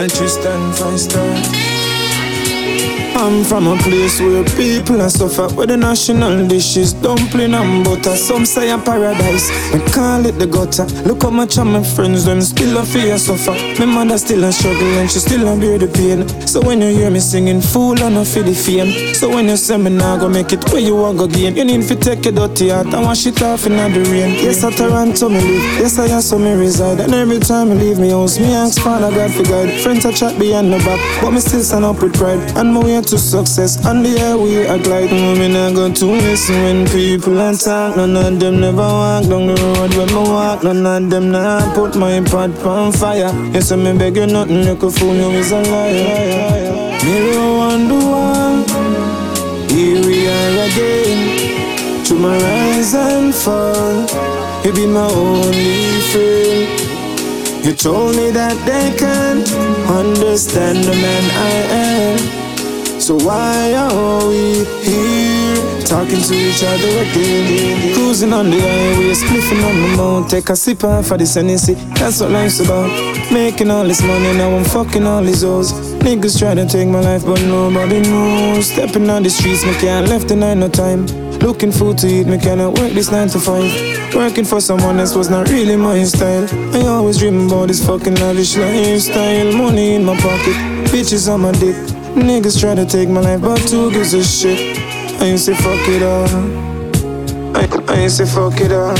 and you Triston Fivestar. I'm from a place where people are suffer. Where the national dish is dumpling and butter. Some say a paradise, we call it the gutter. Look how much of my friends, them still a fear suffer. My mother still a struggle and she still a bear the pain. So when you hear me singing, fool I no feel the fame. So when you say me nah go make it, where you want go gain? You need to take your dirty heart and wash it off in the rain. Yes, I Toronto me live, yes I have so me reside. And every time I leave me house, me ask Father God for guide. Friends I chat behind the back, but me still stand up with pride. And my way to success. On the air we are glide Women I go to listen when people are talk. None of them never walk down the road when me walk. None of them now put my pot on fire. You say me beg you nothing, you could fool you is a liar Mirror on the wall Here we are again. To my rise and fall. You be my only friend. You told me that they can't understand the man I am. So why are we here talking to each other again? Cruising on the highway, spliffing on the mount, take a sip off of this Hennessy. That's what life's about. Making all this money, now I'm fucking all these hoes. Niggas try to take my life, but nobody knows. Stepping on the streets, me can't left the night no time. Looking for food to eat, me cannot work this 9 to 5 Working for someone else was not really my style I always dream about this fucking lavish lifestyle Money in my pocket, bitches on my dick Niggas try to take my life, but two gives a shit. I ain't say fuck it all. I, I ain't say fuck it all.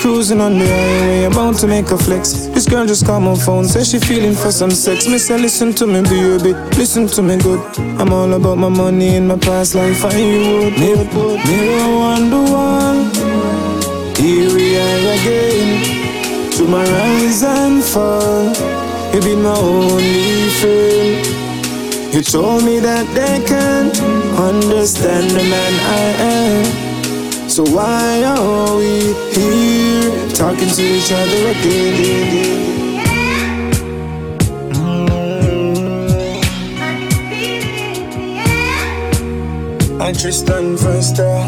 Cruising on the highway, about to make a flex. This girl just called my phone, says she feeling for some sex. Me say, listen to me, baby, listen to me good. I'm all about my money and my past life, I would. Mirror, mirror on the wall, here we are again. To my rise and fall, you be my only. You told me that they can't understand the man I am. So why are we here talking to each other again? I Triston Fivestar.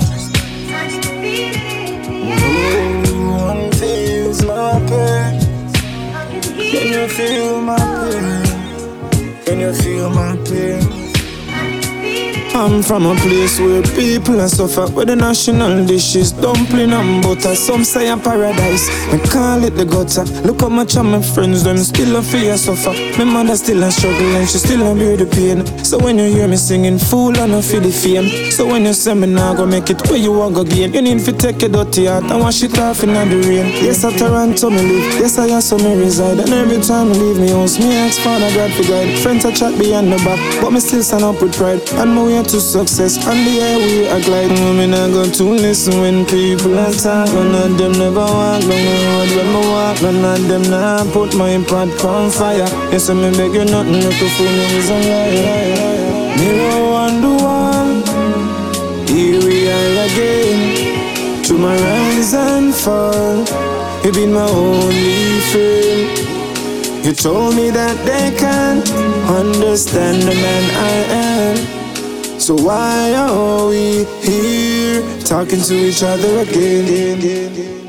No one feels my pain. Can you feel my? Can you feel my pain? I'm from a place where people are suffer Where the national dish is dumpling and butter. Some say a paradise, we call it the gutter. Look how much of my friends, them still a fear suffer. My mother still a struggle and she still a bear the pain. So when you hear me singing, fool I no feel the fame. So when you say me nah go make it, where you want go gain? You need to take your dirty heart and wash it off in the rain. Yes, I Toronto me live, yes I have so me reside. And every time I leave me house, me ask Father God for guide. Friends I chat behind the back, but me still stand up with pride. And my way to success. On the air we act like women I go to listen when people are talk None of them never walk down the road when me walk. None of them now put my pot on fire. Yes, I me beg you nothing, you could fool me is a liar Mirror on the wall Here we are again. To my rise and fall. You've been my only friend you told me that they can't understand the man I am. So why are we here talking to each other again?